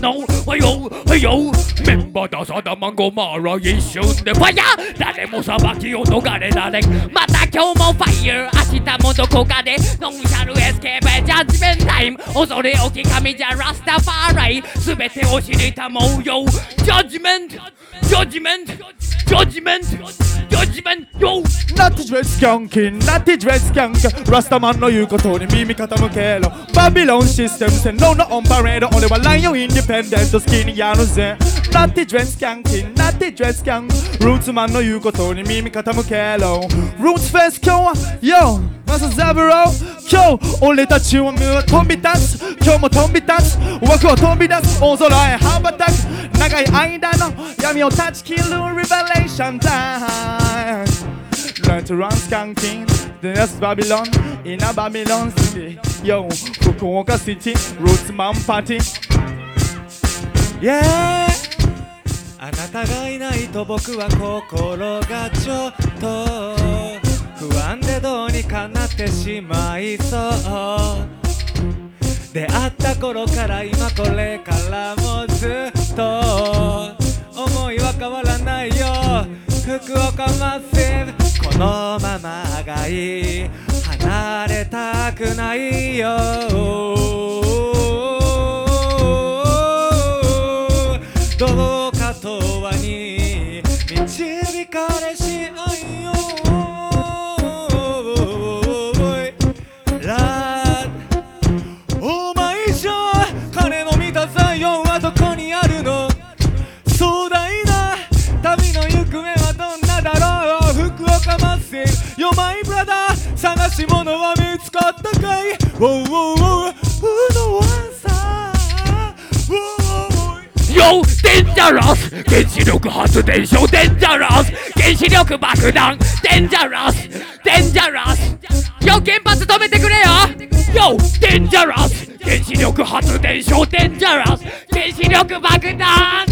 the water now, yo, yo, メンバーださだまごまら一瞬でファイヤー誰も裁きを逃れられまた今日もファイヤー明日もどこかでノンシャルエスケープジャッジメントタイム恐れおき神じゃラスタファーライ全てを知りたもうよジャッジメントジャッジメント Judgment! Judgment! Yo! ナッティドレスキャンキンナッティドレスキャンキンラスタマンの言うことに耳傾けろバビロンシステム洗脳のオンパレード俺はライオンインディペンデント好きにやるぜナッティドレスキャンキンナッティドレスキャンルーツマンの言うことに耳傾けろルーツフェス今日は Yo! マサザブロー今日俺たちは飛び立つ今日も飛び立つ枠を飛び出す大空へ羽ばたく長い間の闇を断ち切るリベレーションタイム Learn to run skanking That's Babylon in a Babylon city. Yo, Fukuoka city, roots man party. Yeah! あなたがいないと僕は心がちょっと不安でどうにかなってしまいそう。出会った頃から今これからもずっと思いは変わらないよ。福岡マッシブこのままがいい。離れたくないよ。よデンジャラス原子力発電所デンジャラス原子力爆弾デンジャラスデンジャラスよ原発止めてくれよ!よデンジャラス原子力発電所デンジャラス原子力爆弾!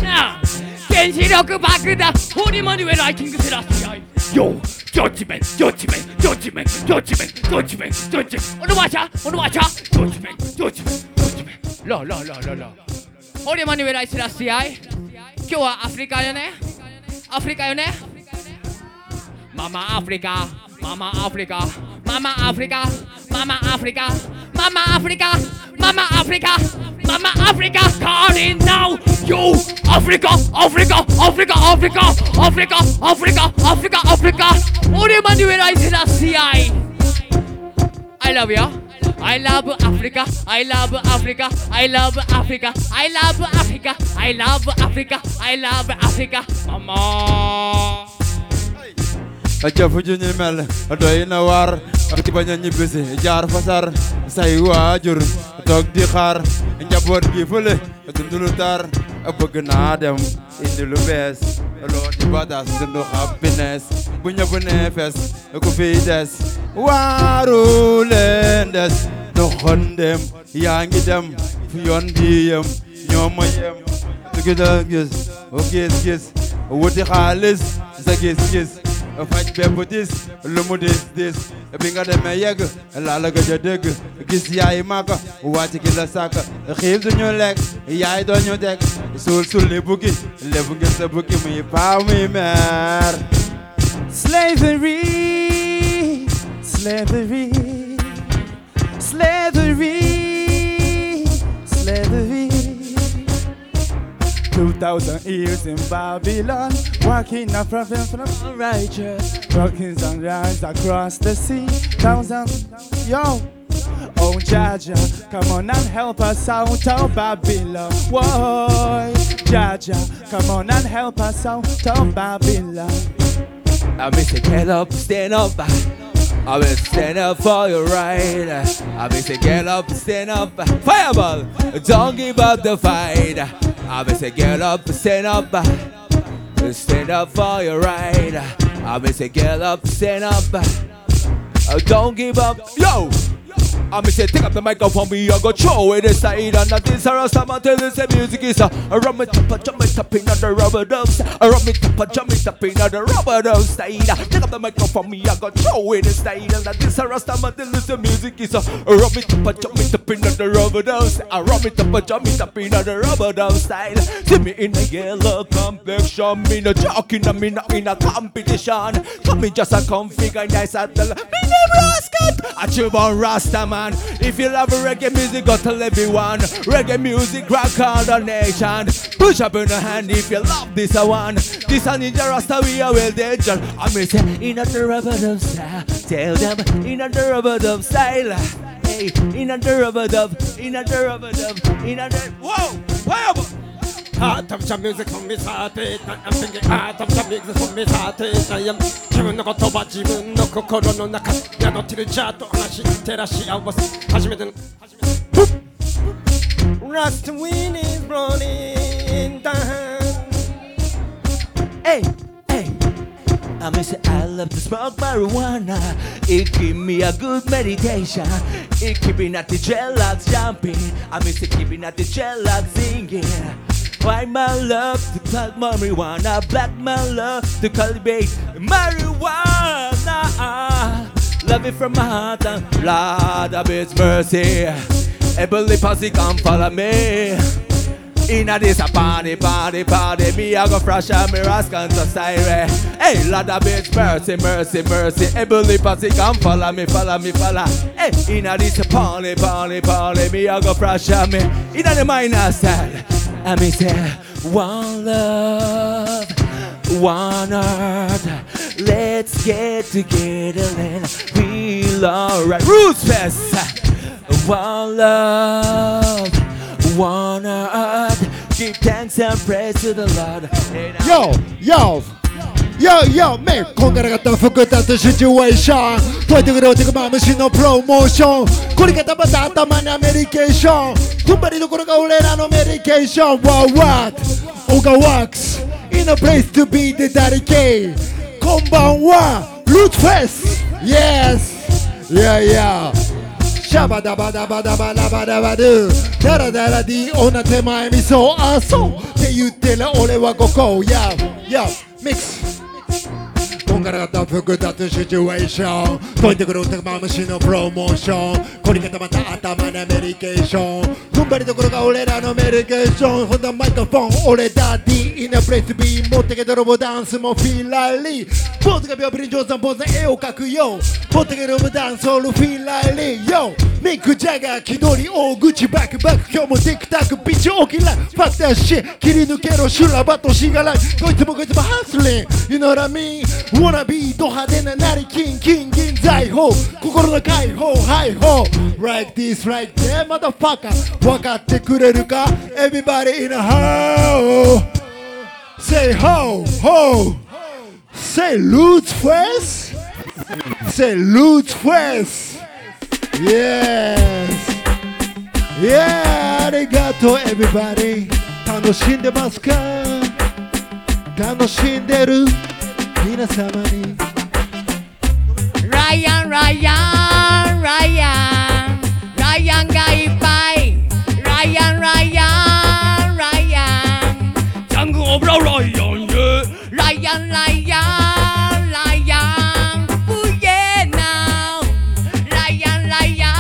原子力爆弾!ホーリーマニュエライキングセラスよ judgment, judgment, judgment, judgment, judgment, judgment おのわしゃおのわしゃ judgment, judgment, judgment ラララララホリマニュエライスラスヤイ今日はアフリカよねアフリカよねママアフリカママアフリカママアフリカママアフリカ Mama Africa, Mama Africa, Mama Africa, calling now. You Africa, Africa, Africa, Africa, Africa, Africa, Africa, Africa. Only man you realize is CI. I love ya. I love Africa. I love Africa. I love Africa. I love Africa. I love Africa. I love Africa. Mama. Acha fujinyi mel, adoy na ci bañ a ñibbisi jaar fasar say di xaar gi fële tar bëgg naa dem indi lu bees badaas dund happiness bu ñëpp nee ku fiy des waaru leen des doxandem yaa ngi dem fu yoon bi yem ñoo ma yem. Gis gis gis wuti xaalis sa gis gis French pair bouddhiste, le mot des des. Binga de meyeg, la la gaja deg. Gis ya imaka, wati ki saka. Khil du lek, ya do nyon dek. Sul sul le buki, le buki se buki mi pa mi mer. Slavery, slavery, slavery. 2,000 years in Babylon, walking up from from righteous, walking sunrise across the sea. Thousand, yo. Oh, Jaja, come on and help us out of Babylon. Whoa, Jaja, come on and help us out of Babylon. I miss it, get up, stand up. I will stand up for your right. I miss it, get up, stand up. Fireball, don't give up the fight. I miss it, get up, stand up. Stand up for your right. I miss it, get up, stand up. Uh, don't give up, yo. I me say take up the microphone, me I go throw it aside And that is a rasta man tell this music is a Rub me top a jump me top in the rubber dubs Rub me top a jump me top in the rubber dubs Take up the microphone, me I go throw it aside And that is a rasta man tell this music is a Rub me top a jump me top in the rubber dubs Rub me top a jump me top in the rubber dubs style See me in a yellow complexion Me no joking, me no in a competition Come me just a configure nice at the Me never ask it I chill on rasta man. If you love reggae music, go tell everyone. Reggae music rock all the nation. Push up in the hand if you love this one. This a ninja rasta we are well danger I may say in a dub style. Tell them in a dub style. Hey, in a rubber dub In a rubber dub In a Whoa, whatever Heart of the music from me started I'm thinking heart of the music from me started I am 自分の言葉自分の心の中宿ってるジャーと話照らし合わせ初めての Rust wind is blowing down Hey, hey I miss it, I love to smoke marijuana. It give me a good meditation. It keeping at the dreadlocks jumping. I miss it keeping at the dreadlocks singing. White man love to cut marijuana. Black my love to cultivate marijuana. Love it from my heart and Lord of mercy. Every posse come follow me. Inna this a party, party, party Me a go fresh and me rascal to siren Hey, Lord of His mercy, mercy, mercy Every posse come follow me, follow me, follow Hey, inna this a party, party, party Me a go fresh and me Inna the minor side And me say One love one earth, let's get together and feel alright. Roots Fest, one love, one earth. Give thanks and praise to the Lord. Yo, yo, yo, yo, man こんがらがった複雑シチュエーション。解いてくれお手がま虫のプロモーション。これがたまた頭にアメリケーション。踏ん張りどころが俺らのメディケーション。What what? オガワックス In a place to be the daddy K こんばんは。ルーツフェス Yes. Yeah yeah. シャバダバダバダバダバダバドゥダラダラディ女手前味噌あそうって言ってる俺はここ。Yeah Yeah. ミックスんがらがった複雑シチュエーション。解いてくる歌ま虫のプロモーション。凝り固まった頭のメディケーション。踏ん張りどころが俺らのメディケーション。ほんとマイクロフォン俺ダディ in a place B 持ってけ泥棒ダンスもフィラリー。ポーズが秒ぶり上手なポーズで絵を描くよ。持ってけ泥棒ダンスオールフィラリーよ。ミック・ジャガー気取り大口バックバック。今日もティックタックビッチ大きな。ファクターシ切り抜けろ。シュラバとしがらい。こいつもこいつもハスリン。You know what I mean? Wanna be ド派手ななり金金銀財宝心の解放はいほ Like this like that motherfucker 分かってくれるか Everybody in a hole Say ho ho Say Roots Fest Say Roots Fest Yes Yeah ありがとう everybody 楽しんでますか楽しんでる 皆様に Ryan, Ryan, Ryan, Ryan がいっぱい Ryan, Ryan, Ryan ジャングオブラライアン yeah Ryan, Ryan, Ryan Oh yeah now Ryan, Ryan,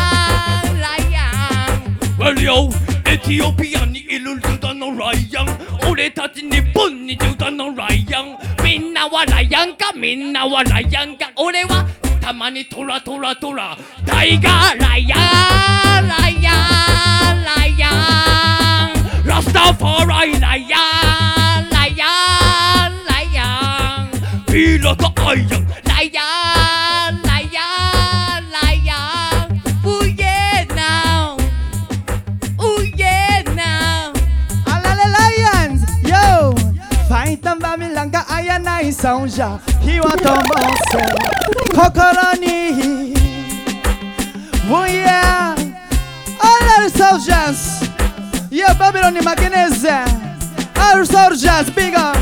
Ryan Well yo エチオピアにいるルダのライアン俺たち日本にルダのライアン みんなはライアンかみんなはライアンか俺はたまにトラトラトラタイガーライアンライアンライアンラスタファライライアンライアンライアンピーラとアイアン あやないソンじゃ火は灯せ心に Oh yeah! All soldiers! Yeah, Babylon に負けねえぜ All soldiers, big up!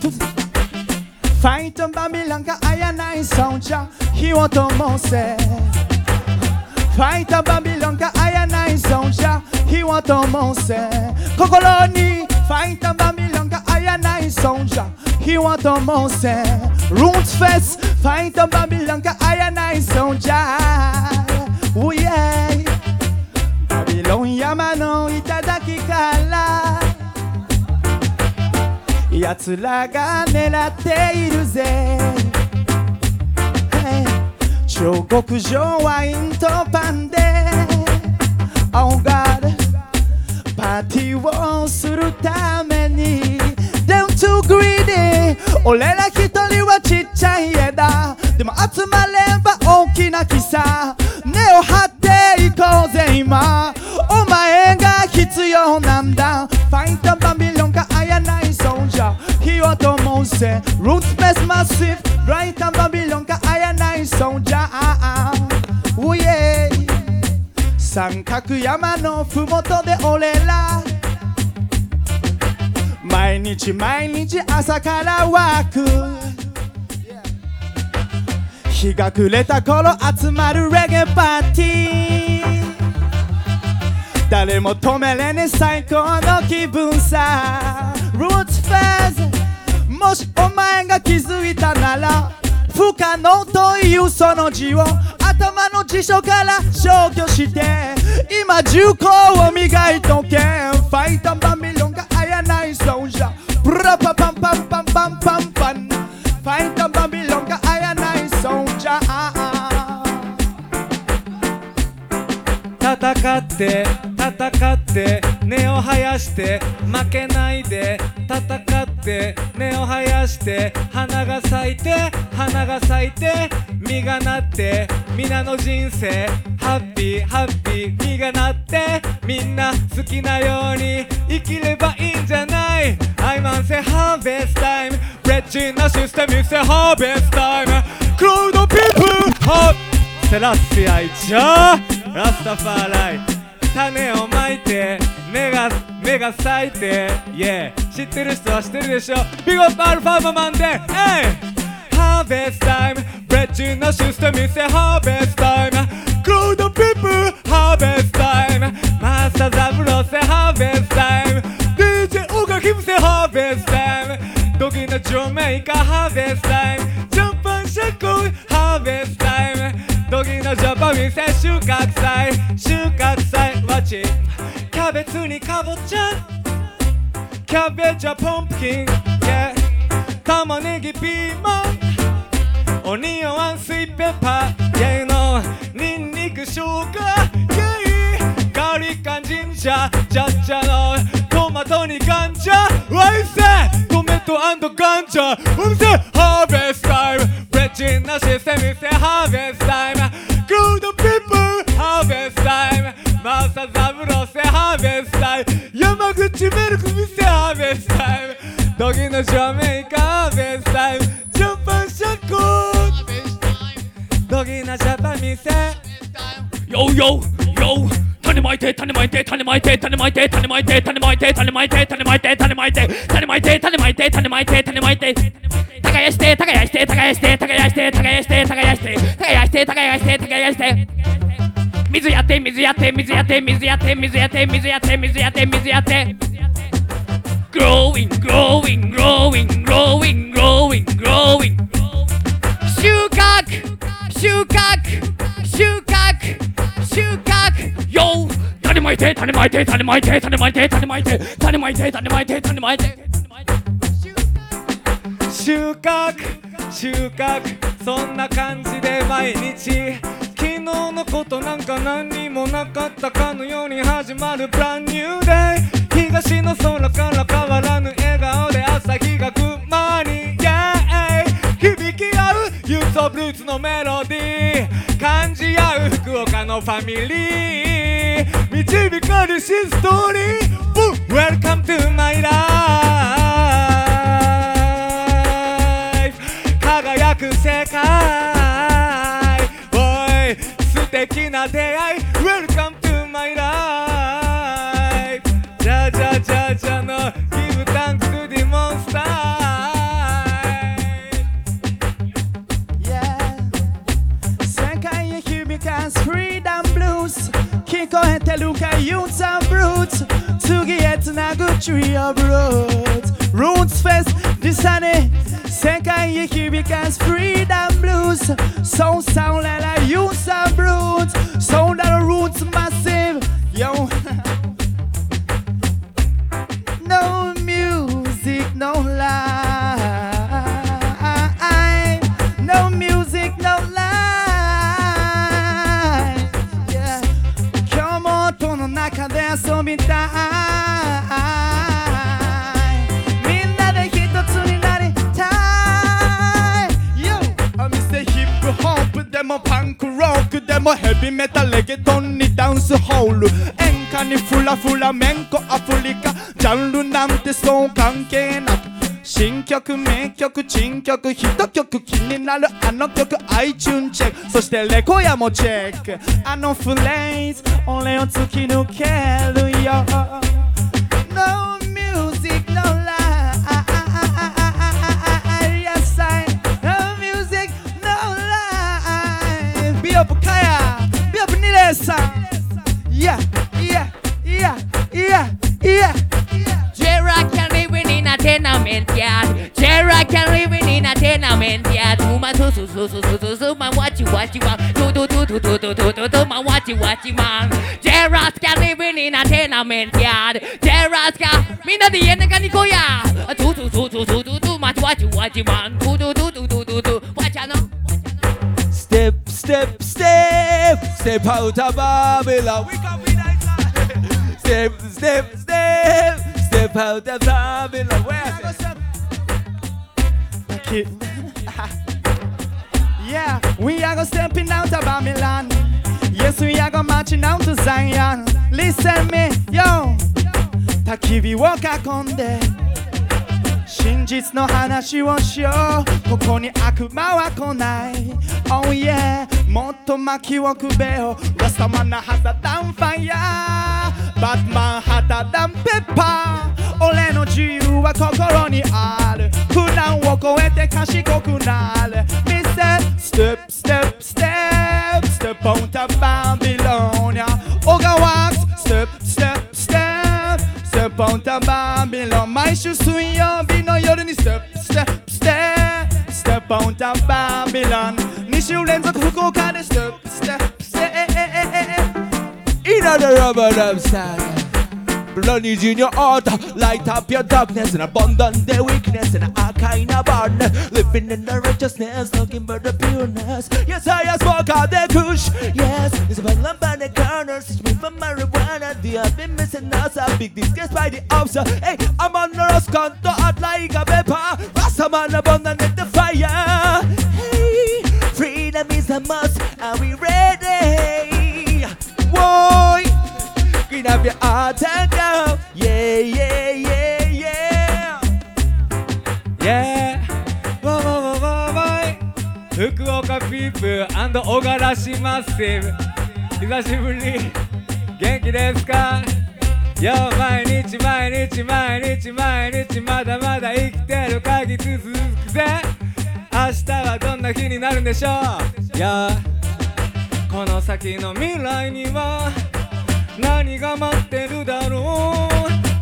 ファイトバビロンがあやないソンじゃ火を灯せファイトバビ ロンがあやないソンじゃ火を灯せ心にファイトバビロンがあやないソンじゃ火を灯せルーツフェスファイトバビロンがあやないソンじゃ Oh yeah. バビロン山の頂から奴らが狙っているぜ、Hey. 彫刻上ワインとパンで Oh God. パーティーをするため俺ら一人はちっちゃい枝でも集まれば大きな木さ根を張っていこうぜ今。お前が必要なんだ。ファイトバビロンがあやないソンジャー。火を灯せ。Roots Best Massive ライタバビロンがあやないソンジャー。Oh yeah 三角山のふもとで俺ら毎日毎日朝からワーク。日が暮れた頃集まるレゲエパーティー。誰も止めれねえ最高の気分さ。Roots Fest もしお前が気づいたなら不可能というその字を頭の辞書から消去して今重厚を磨いとけ。ファイトバビロン sound, yeah. Pam pam pam pam pam pam pam. Find the Babylon 戦って戦って根を生やして負けないで戦って根を生やして花が咲いて花が咲いて実がなって皆の人生ハッピーハッピー実がなってみんな好きなように生きればいいんじゃない？I want say harvest time. レッチなシステム say harvest time. クロウドピープルハッセラッシアイじゃあラスタファーライ種をまいて芽が芽が咲いて。Yeah 知ってる人は知ってるでしょ。ビゴットアルファママンで Hey ハー。ベスタイムブレッジのシステムせハーベスタイムクロードピープハーベスタイムマスターザブロせハーベスタイム DJ オガキムせハーベスタイムドギのジョメイカハーベスタイムムドギのジャパン店収穫祭収穫祭わちキャベツにかぼちゃキャベツはポンプキン、yeah、玉ねぎピーマンオニオンワンスイーペッパー、yeah、のニンニク生姜、yeah、ガーリックアンジンジャージャッジャのトマトにガンジャワイセトメトガンジャお店ハーベストタイムブレッジンなシステムせハーベストタイムグードピープルハーベストタイムマサザブロせハーベスタイム山口メルク店ハーベスタイムドギの正面かハーベスタイムジャパンシャコドギなジャパン店 Yo yo yo 種まいて種まいて種まいて種まいて種まいて種まいて種まいて種まいて種まいて種まいて種まいて種まいて種まいて耕して耕して耕して耕して耕して耕して耕してして耕して耕して。水やって水やって水やって水やって水やって水やって水やって水やって。Growing growing growing growing growing growing. 収穫収穫収穫収穫。Yo 種まいて種まいて種まいて種まいて種まいて種まいて種まいて種まいて。収穫収穫。そんな感じで毎日。昨日のことなんか何にもなかったかのように始まるブランニューデイ東の空から変わらぬ笑顔で朝日が来間に Yeah 響き合う。ユースオブルーツのメロディー。感じ合う福岡のファミリー。導かれしストーリー。Welcome to my life く世界。おい素敵な出会い。Welcome to my life じゃじゃじゃじゃの Give thanks to the monster Yeah 世界へ響かす Freedom Blues 聞こえてるか Youths and Brutes 次へつなぐ Tree of Roots Roots Fest Cinq ans et cubicans, freedom blues. Son sound like a use roots. Sound like a root. もヘビメタレゲトンにダンスホール演歌にフラフラメンコアフリカジャンルなんてそう関係なく新曲名曲珍曲ヒット曲気になるあの曲 iTune チェックそしてレコヤもチェックあのフレーズ俺を突き抜けるよ No music no life Yes I No music no life Yes. Yeah, yeah, yeah, yeah, yeah. Jera can live in a tenement yard. Jera can live in a tenement yard. Do my do do do do do do do my what you what you want. Do do do do do do do do do my what you what you want. Jera can live in a tenement yard. Jera can. Me na di ene kani koya. Do do do do do do do my what you what you want. Do do do do do do do. Watcha know? Step step step. Step out of Babylon. We can be nice. step, step, step. Step out of Babylon. Where is it? yeah, we are gonna stepping out of Babylon. Yes, we are gonna marching out to Zion. Listen me, yo. Takibi waka konde. 真実の話をしよう。ここに悪魔は来ない。Oh yeah もっと薪をくべよラスタマンなハタダンファイヤー。バッマンハタダンペッパー。俺の自由は心にある。普段を超えて賢くなる。Mr. Step Step Step Step on the Babylonia 小川 Step Step Step out of Babylon. My shoes swing on, oh, be no you're in step, step, step, step out of Babylon. Nishu lens of Huko kind of step, step, step. In the rubber dub side. Blood is in your heart, light up your darkness and abandon the weakness and a kind of barrenness. Living in the righteousness, looking for the pureness. Yes, I have smoke out the kush. Yes, it's a bottle by the corners. Teach me for marijuana. They have been missing us. A big disgrace by the officer. Hey, I'm on the Roscanto hot like a pepper. Rastaman abandon the fire. Hey, freedom is a must. Are we ready? Green up your heart and go. Yeah, yeah, yeah, yeah. Yeah. わわわわわい福岡ピープ小柄市マッシブ。久しぶり。元気ですか？よ毎日毎日毎日毎日まだまだ生きてる限り続くぜ。明日はどんな日になるんでしょう？やこの先の未来には何が待ってるだろ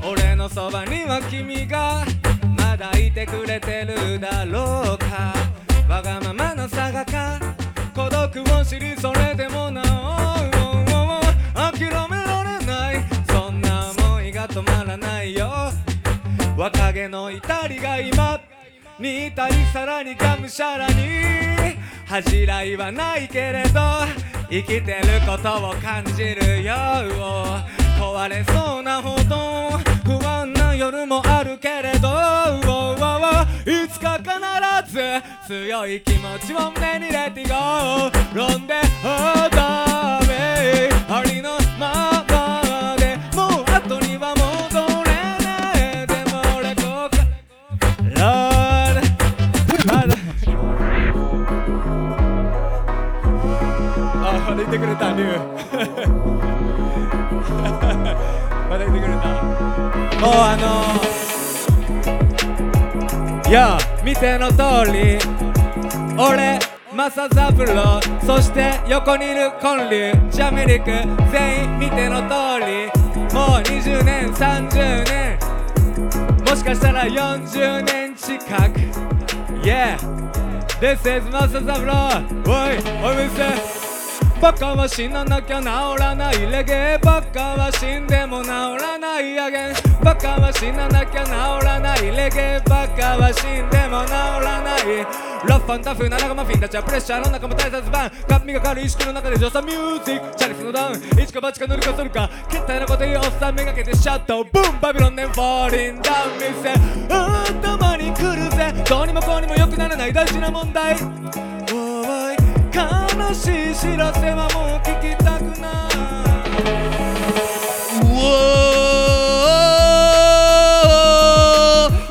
う俺のそばには君がまだいてくれてるだろうか。わがままなさがか。孤独を知りそれでもなお諦められない。そんな思いが止まらないよ。若気の至りが今にいたりさらにがむしゃらに。恥じらいはないけれど。生きてることを感じるよ。壊れそうなほど不安な夜もあるけれどいつか必ず強い気持ちを胸に入れていこうロンでダメありのままたニューまだいてくれた？もうあのいや見ての通り。俺マサザブロそして横にいるコンリュジャメリク全員見ての通り。もう20年30年。もしかしたら40年近く。Yeah This is マサザブロおいお店。バカは死ななきゃ治らない。レゲエバカは死んでも治らない。アゲンバカは死ななきゃ治らない。レゲエバカは死んでも治らない。ラファンタフな仲間フィンたちはプレッシャーの中も大切版髪がかる意識の中で上手ミュージック。チャリスのダウン。一か八か乗るかするか。決体なこと言うおっさんめがけてシャット。ブンバビロンネンフォーリン。ダウン店頭に来るぜ。どうにもこうにも良くならない。大事な問題。悲しい知らせはもう聞きたくない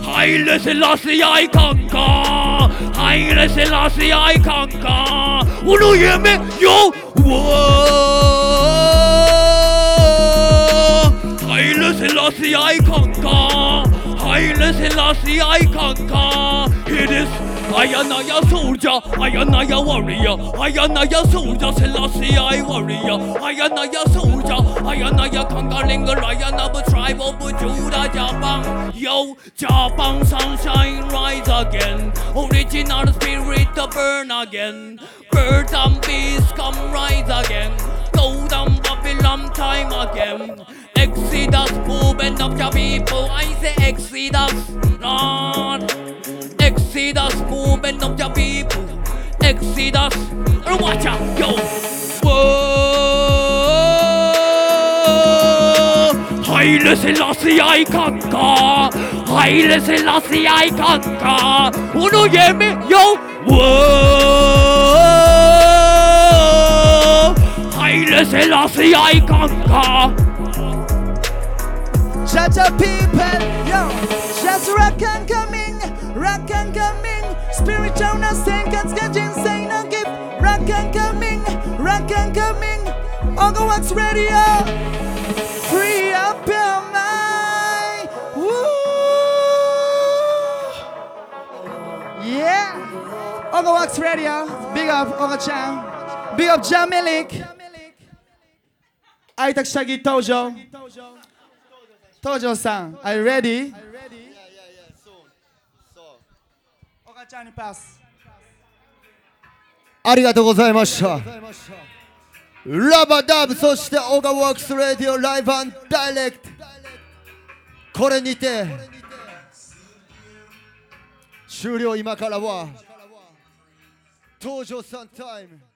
ハイレセラシアイカンカハイレセラシアイカンカ俺の夢ようわハイレセラシアイカンカハイレセラシアイカンカ It is I am Ayanaya soldier, I am Ayanaya warrior, I am Ayanaya soldier, Selassie I warrior, Ayanaya soldier, I am I a Ayanaya conquering Ayanaba tribe of Judah, Japan, Yo, Japan, sunshine rise again, original spirit to burn again, birds and beasts come rise again, go down Babylon time again. Exodus, movement of your people, I say Exodus, Lord. see the school benow your people exceed us or watch out go whoa hey listen lossy i can't copy hey listen lossy i can't copy 葫芦也没有 whoa hey listen lossy i can't copycatch a piece of me yo chester rick and cum rock and coming. Spiritual no seconds, get insane no give. Rock and coming, rock and coming. Uncle Wax Radio. Free up your mind. Woo. Yeah. Uncle Wax Radio. Big up, Uncle Chan. Big up, Jamilik. I tak Shaggy Tojo. Tojo san, are you ready? ありがとうございました。ラバダブ、そしてオガワークスレディオライブダイレクト。これにて、終了今からは、登場さんタイム。